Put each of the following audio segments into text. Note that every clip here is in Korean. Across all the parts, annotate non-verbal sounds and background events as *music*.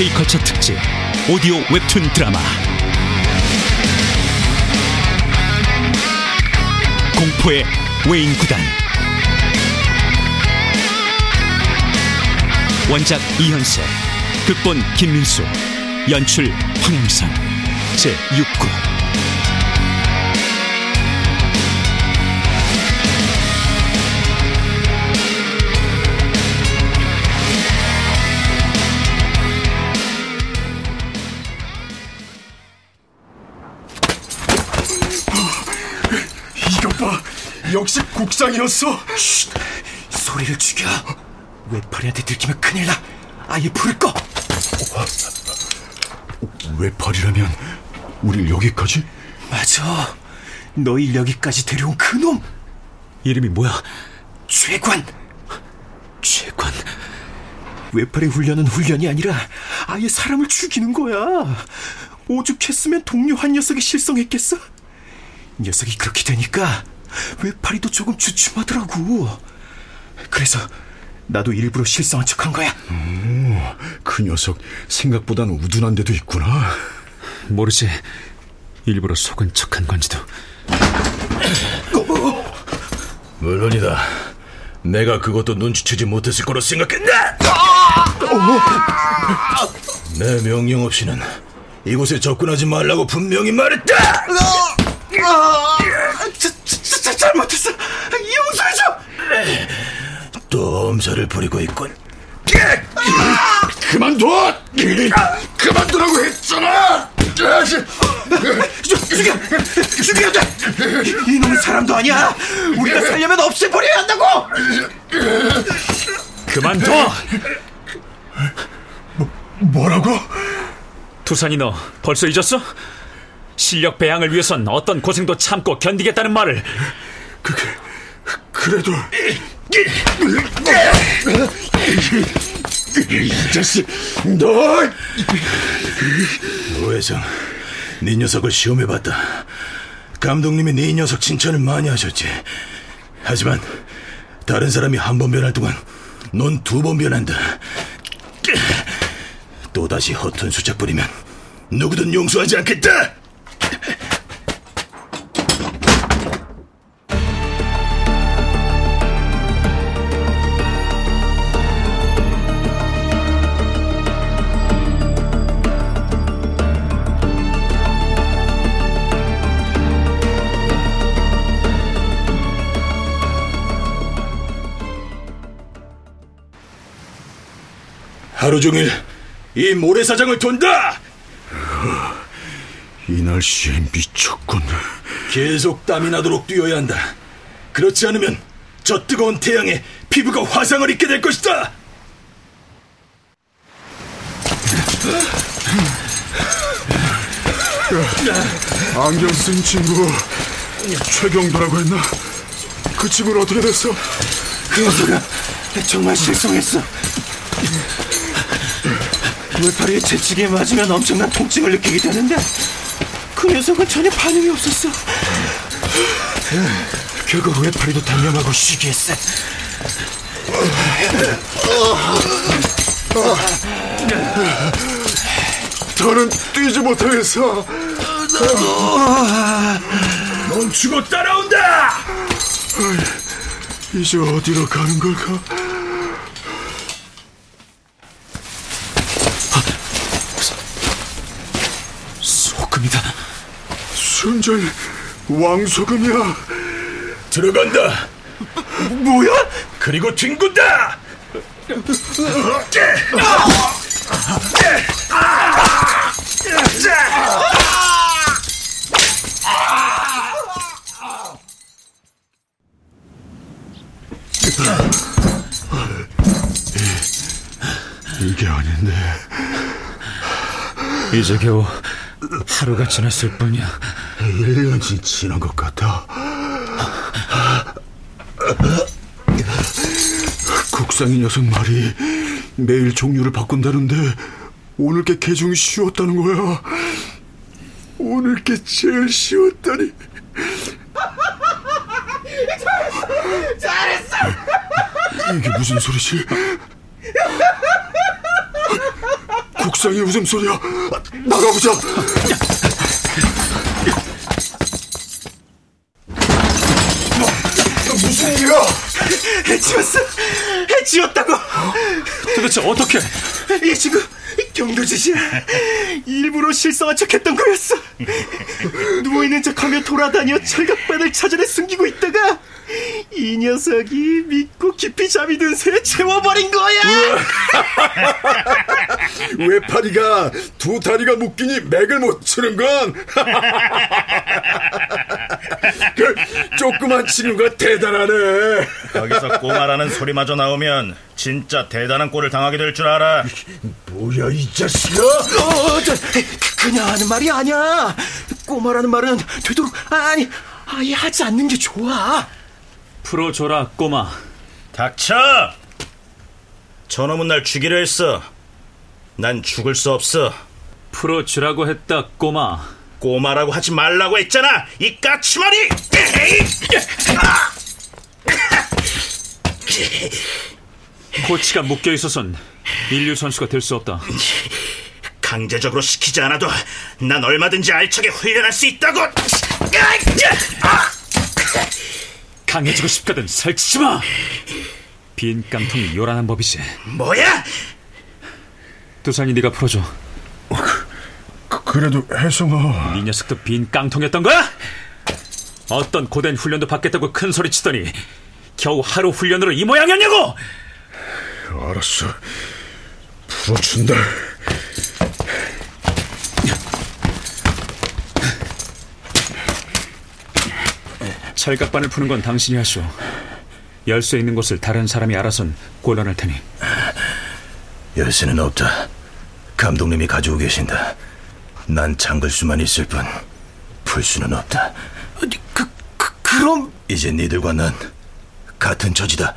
K컬처 특집 오디오 웹툰 드라마. 공포의 외인 구단. 원작 이현세 극본 김민수 연출 황영선 제6구 국장이었어. 쉿, 소리를 죽여. 외파리한테 들키면 큰일 나. 아예 불을 꺼. 외파리라면 우릴 여기까지? 맞아. 너희 여기까지 데려온 그놈. 이름이 뭐야? 최관. 최관. 외파리 훈련은 훈련이 아니라 아예 사람을 죽이는 거야. 오죽했으면 동료 한 녀석이 실성했겠어? 녀석이 그렇게 되니까 외파리도 조금 주춤하더라고. 그래서 나도 일부러 실성한 척한 거야. 오, 그 녀석 생각보다는 우둔한 데도 있구나. 모르지. 일부러 속은 척한 건지도. 물론이다. 내가 그것도 눈치채지 못했을 거로 생각했나? 내 명령 없이는 이곳에 접근하지 말라고 분명히 말했다. 엄살을 부리고 있군. 그만둬! 그만두라고 했잖아! 죽여! 죽여야 돼! 이놈은 사람도 아니야! 우리가 살려면 없애버려야 한다고! 그만둬! 뭐라고? 두산이 너 벌써 잊었어? 실력 배양을 위해선 어떤 고생도 참고 견디겠다는 말을 그게 그래도 이 자식 너 노회장, 네 녀석을 시험해봤다. 감독님이 네 녀석 칭찬을 많이 하셨지. 하지만 다른 사람이 한 번 변할 동안 넌 두 번 변한다. 또다시 허튼 수작 부리면 누구든 용서하지 않겠다. 하루 종일 이 모래사장을 돈다! 이 날씨에 미쳤군. 계속 땀이 나도록 뛰어야 한다. 그렇지 않으면 저 뜨거운 태양에 피부가 화상을 입게 될 것이다! 안경 쓴 친구 최경도라고 했나? 그 친구는 어떻게 됐어? 그 녀석은 정말 실성했어. 외파리의 채찍에 맞으면 엄청난 통증을 느끼게 되는데 그 녀석은 전혀 반응이 없었어. 결국 외파리도 단념하고 쉬기했어. 더는 뛰지 못하겠어. 멈추고 따라온다! 이제 어디로 가는 걸까? 소금이다. 순전 왕소금이야. 들어간다! 뭐야? 그리고 뒹군다! 이게 아닌데. 이제 겨우 하루가 지났을 뿐이야. 1년이 지난 것 같아. 국상이 녀석 말이 매일 종류를 바꾼다는데 오늘 게 개중이 쉬웠다는 거야. 오늘 게 제일 쉬웠다니. 잘했어. 이게 무슨 소리지? 국상의 웃음소리야. 나가보자. 무슨 일이야? 해치웠어! 해치웠다고! 도대체 어떻게? 이 친구 경도짓이야. 일부러 실성한 척했던 거였어. 누워있는 척하며 돌아다녀 철갑반을 찾아내 숨기고 있다가 이 녀석이 믿고 깊이 잠이 든 새에 채워버린 거야. *laughs* 외파리가 두 다리가 묶이니 맥을 못 치는 건. *laughs* 그 조그만 친구가 대단하네. 여기서 꼬마라는 소리마저 나오면 진짜 대단한 꼴을 당하게 될 줄 알아. 뭐야 이 자식아? 어, 저, 그냥 하는 말이 아니야. 꼬마라는 말은 되도록 아니 아예 하지 않는 게 좋아. 풀어줘라 꼬마 닥쳐! 저놈은 날 죽이려 했어. 난 죽을 수 없어. 풀어주라고 했다 꼬마 꼬마라고 하지 말라고 했잖아. 이 까치머리! 코치가 묶여있어선 인류 선수가 될 수 없다 강제적으로 시키지 않아도 난 얼마든지 알차게 훈련할 수 있다고. 아! 강해지고 싶거든 설치지 마 빈 깡통이 요란한 법이지 뭐야? 두산이 네가 풀어줘 그래도 혜성아. 네 녀석도 빈 깡통이었던 거야? 어떤 고된 훈련도 받겠다고 큰 소리 치더니 겨우 하루 훈련으로 이 모양이었냐고 알았어. 풀어준다. 철갑반을 푸는 건 당신이 하시오 열쇠 있는 곳을 다른 사람이 알아선 곤란할 테니 열쇠는 없다. 감독님이 가지고 계신다. 난 잠글 수만 있을 뿐 풀 수는 없다. 그, 그 그럼 이제 니들과 난 같은 처지다.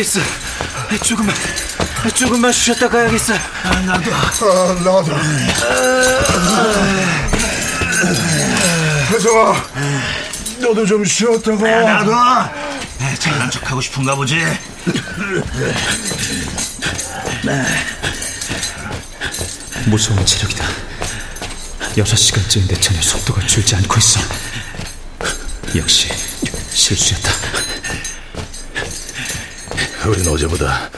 안 되겠어. 조금만 조금만 쉬었다 가야겠어. 나도. 아, 나도. 혜성아, 너도 좀 쉬었다 가. 나도 잘난 척하고 싶은가 보지. 무서운 체력이다 여섯 시간째인데 전혀 속도가 줄지 않고 있어 역시 실수였다 우린 어제보다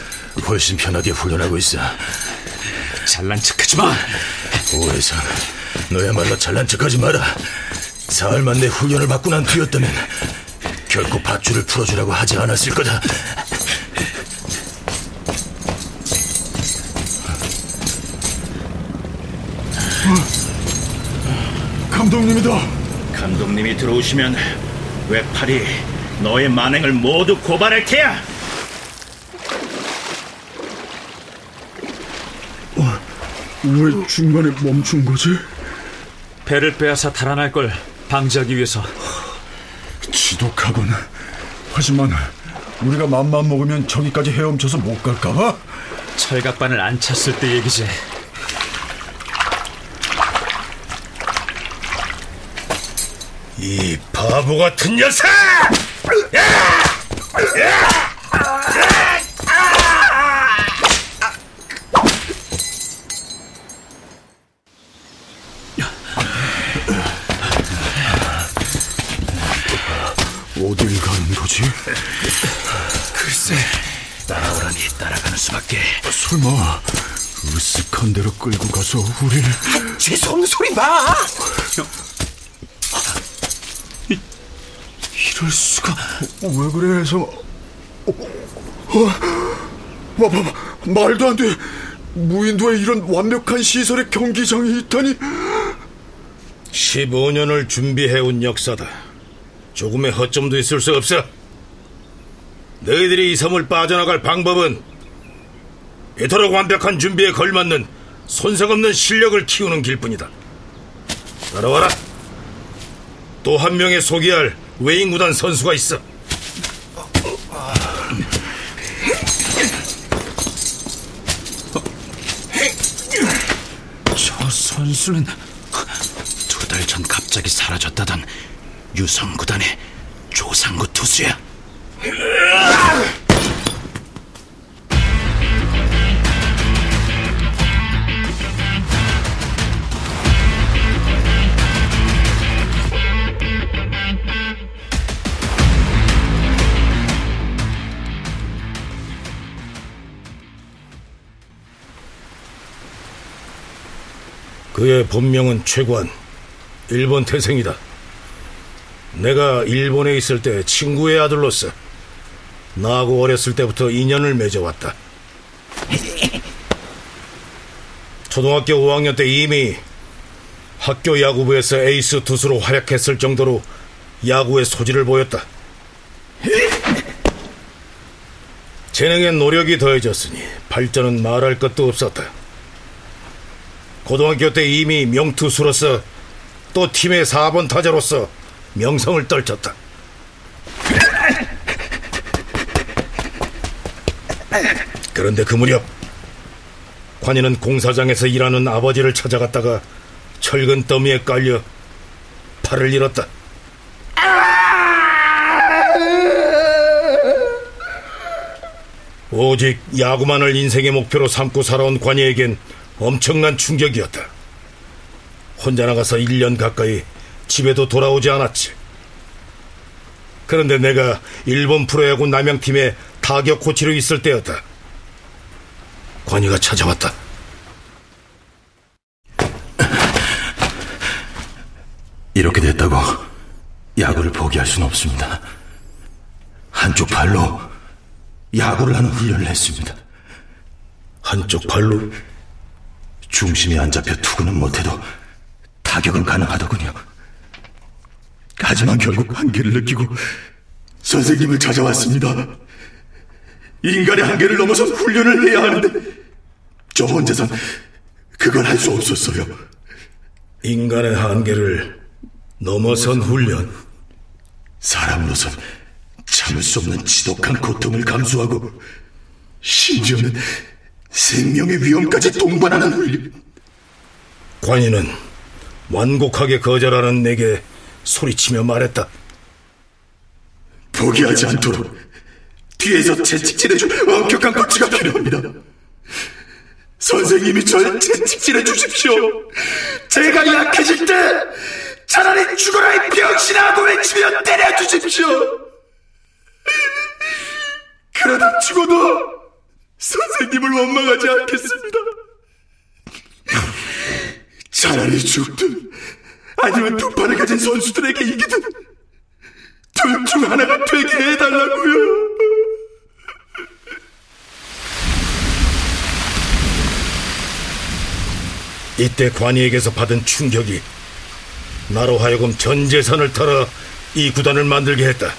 훨씬 편하게 훈련하고 있어. 잘난 척하지 마 오해선, 너야말로 잘난 척하지 마라. 사흘만 내 훈련을 받고 난 뒤였다면 결코 밧줄을 풀어주라고 하지 않았을 거다. 감독님이다. 감독님이 들어오시면 외팔이 너의 만행을 모두 고발할 테야. 왜 중간에 멈춘 거지? 배를 빼앗아 달아날 걸 방지하기 위해서 지독하군. 하지만 우리가 맘만 먹으면 저기까지 헤엄쳐서 못 갈까봐? 철갑반을 안 찼을 때 얘기지 이 바보 같은 녀석! 어딜 가는 거지? *laughs* 글쎄. 따라오라니 따라가는 수밖에. 설마 으쓱한 대로 끌고 가서 우리를 재수없는 소리 마. 이럴 수가? 왜 그래 혜성아? 어, 어, 마, 마, 마, 말도 안 돼. 무인도에 이런 완벽한 시설의 경기장이 있다니. 15년을 준비해온 역사다. 조금의 허점도 있을 수 없어. 너희들이 이 섬을 빠져나갈 방법은 이토록 완벽한 준비에 걸맞는 손색 없는 실력을 키우는 길뿐이다. 따라와라. 또 한 명의 소개할 외인 구단 선수가 있어. 저 선수는 두 달 전 갑자기 사라졌다던 유성구단의 조상구 투수야. 그의 본명은 최관, 일본 태생이다. 내가 일본에 있을 때 친구의 아들로서 나하고 어렸을 때부터 인연을 맺어왔다. 초등학교 5학년 때 이미 학교 야구부에서 에이스 투수로 활약했을 정도로 야구의 소질을 보였다. 재능에 노력이 더해졌으니 발전은 말할 것도 없었다. 고등학교 때 이미 명투수로서 또 팀의 4번 타자로서 명성을 떨쳤다. 그런데 그 무렵 관이는 공사장에서 일하는 아버지를 찾아갔다가 철근 더미에 깔려 팔을 잃었다. 오직 야구만을 인생의 목표로 삼고 살아온 관이에겐 엄청난 충격이었다. 혼자 나가서 1년 가까이 집에도 돌아오지 않았지. 그런데 내가 일본 프로야구 남양팀의 타격 코치로 있을 때였다. 관이가 찾아왔다. 이렇게 됐다고 야구를 포기할 수는 없습니다. 한쪽 발로 야구를 하는 훈련을 했습니다. 한쪽 발로 중심이 안 잡혀 투구는 못해도 타격은 가능하더군요. 하지만 결국 한계를 느끼고 선생님을 찾아왔습니다. 인간의 한계를 넘어서 훈련을 해야 하는데 저 혼자선 그걸 할 수 없었어요. 인간의 한계를 넘어선 훈련. 사람으로선 참을 수 없는 지독한 고통을 감수하고 심지어는 생명의 위험까지 동반하는 훈련. 관이는 완곡하게 거절하는 내게 소리치며 말했다. 포기하지 않도록 뒤에서 채찍질해줄 엄격한 코치가 필요합니다. 선생님이 절 채찍질해 주십시오. 제가 약해질 때 차라리 죽어라 이 병신아 고 외치며 때려 주십시오. 그러다 죽어도 선생님을 원망하지 않겠습니다. 차라리 죽든 아니면 두 팔을 가진 선수들에게 이기든 둘 중 하나가 되게 해달라고요. 이때 관이에게서 받은 충격이 나로 하여금 전 재산을 털어 이 구단을 만들게 했다.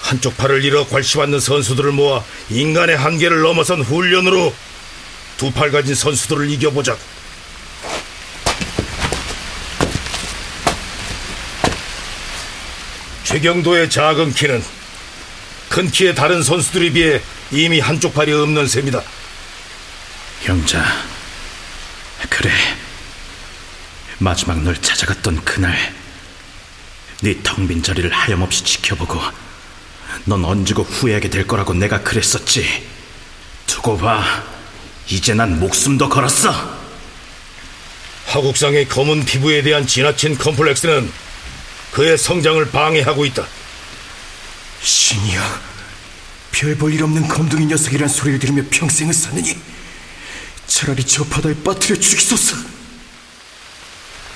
한쪽 팔을 잃어 괄시받는 선수들을 모아 인간의 한계를 넘어선 훈련으로 두 팔 가진 선수들을 이겨보자고. 최경도의 작은 키는 큰 키의 다른 선수들에 비해 이미 한쪽 팔이 없는 셈이다. 형자, 그래. 마지막 널 찾아갔던 그날, 네 텅 빈 자리를 하염없이 지켜보고, 넌 얹고 후회하게 될 거라고 내가 그랬었지. 두고 봐. 이제 난 목숨도 걸었어. 하국상의 검은 피부에 대한 지나친 컴플렉스는 그의 성장을 방해하고 있다. 신이야, 별 볼 일 없는 검둥이 녀석이란 소리를 들으며 평생을 사느니 차라리 저 바다에 빠뜨려 죽이소서.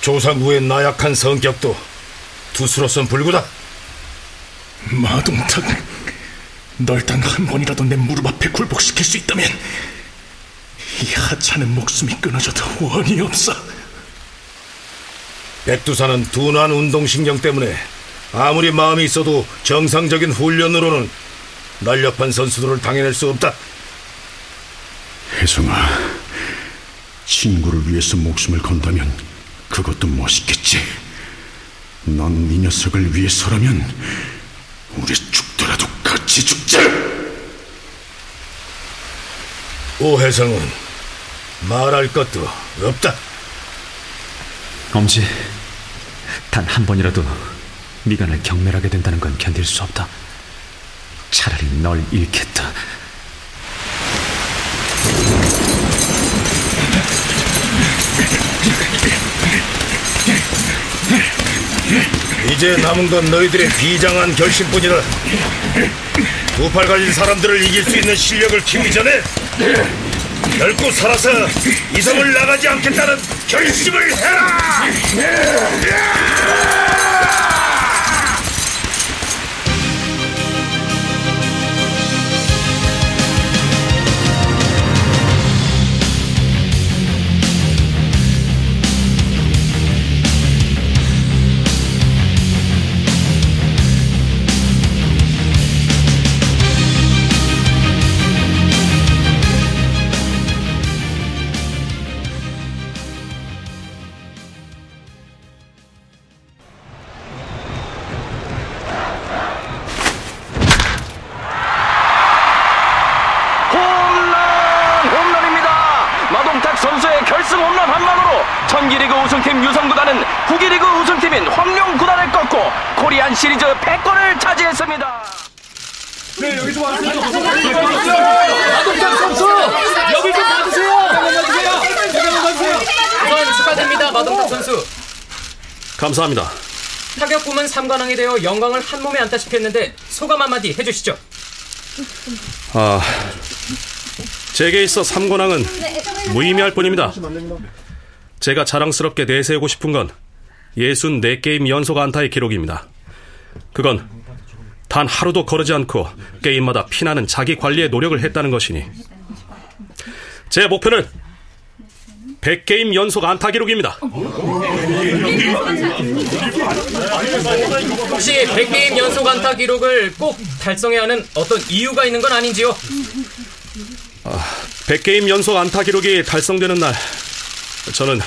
조상구의 나약한 성격도 투수로선 불구다. 마동탁, 널 단 한 번이라도 내 무릎 앞에 굴복시킬 수 있다면 이 하찮은 목숨이 끊어져도 원이 없어. 백두산은 둔한 운동신경 때문에 아무리 마음이 있어도 정상적인 훈련으로는 날렵한 선수들을 당해낼 수 없다. 혜성아, 친구를 위해서 목숨을 건다면 그것도 멋있겠지. 넌이 녀석을 위해서라면 우리 죽더라도 같이 죽자. 오혜성은 말할 것도 없다. 엄지, 단 한 번이라도 미간을 경멸하게 된다는 건 견딜 수 없다. 차라리 널 잃겠다. 이제 남은 건 너희들의 비장한 결심뿐이다. 두팔 가진 사람들을 이길 수 있는 실력을 키우기 전에 결코 살아서 이성을 나가지 않겠다는 결심을 해라! 우선 축하드립니다, 마동탁 선수. 감사합니다. 타격 부문 3관왕이 되어 영광을 한 몸에 안다시피 했는데 소감 한마디 해주시죠. 아, 제게 있어 삼관왕은 무의미할 뿐입니다. 제가 자랑스럽게 내세우고 싶은 건 64게임 연속 안타의 기록입니다. 그건 단 하루도 거르지 않고 게임마다 피나는 자기 관리에 노력을 했다는 것이니 제 목표는 100게임 연속 안타 기록입니다. 혹시 100게임 연속 안타 기록을 꼭 달성해야 하는 어떤 이유가 있는 건 아닌지요? 100게임 연속 안타 기록이 달성되는 날 저는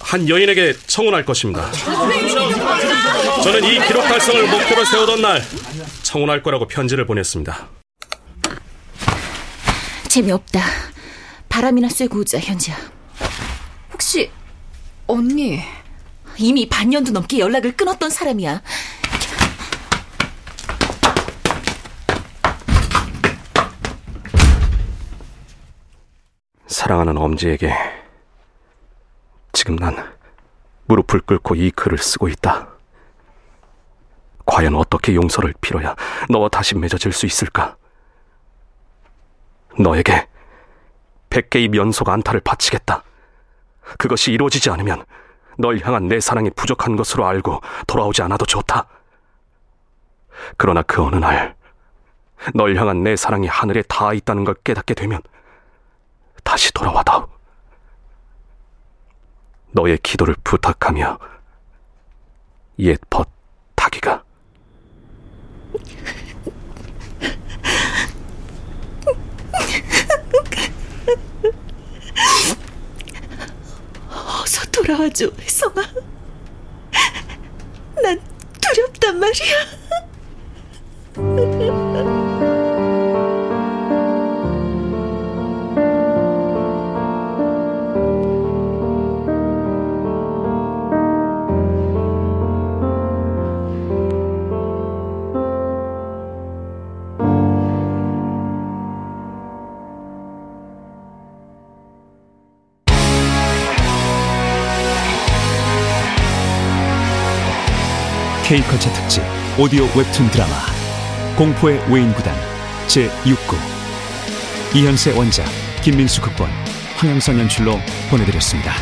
한 여인에게 청혼할 것입니다. 저는 이 기록 달성을 목표로 세우던 날 청혼할 거라고 편지를 보냈습니다. 재미없다. 바람이나 쐬고 오자, 현지야. 혹시 언니 이미 반년도 넘게 연락을 끊었던 사람이야. 사랑하는 엄지에게 지금 난 무릎을 꿇고 이 글을 쓰고 있다. 과연 어떻게 용서를 빌어야 너와 다시 맺어질 수 있을까? 너에게 100개의 연속 안타를 바치겠다. 그것이 이루어지지 않으면 널 향한 내 사랑이 부족한 것으로 알고 돌아오지 않아도 좋다. 그러나 그 어느 날, 널 향한 내 사랑이 하늘에 닿아 있다는 걸 깨닫게 되면 다시 돌아와다오. 너의 기도를 부탁하며 옛 벗 타기가 어서 돌 K컬처 특집 오디오 웹툰 드라마 공포의 외인구단 제6구 이현세 원작 김민수 극본 황영선 연출로 보내드렸습니다.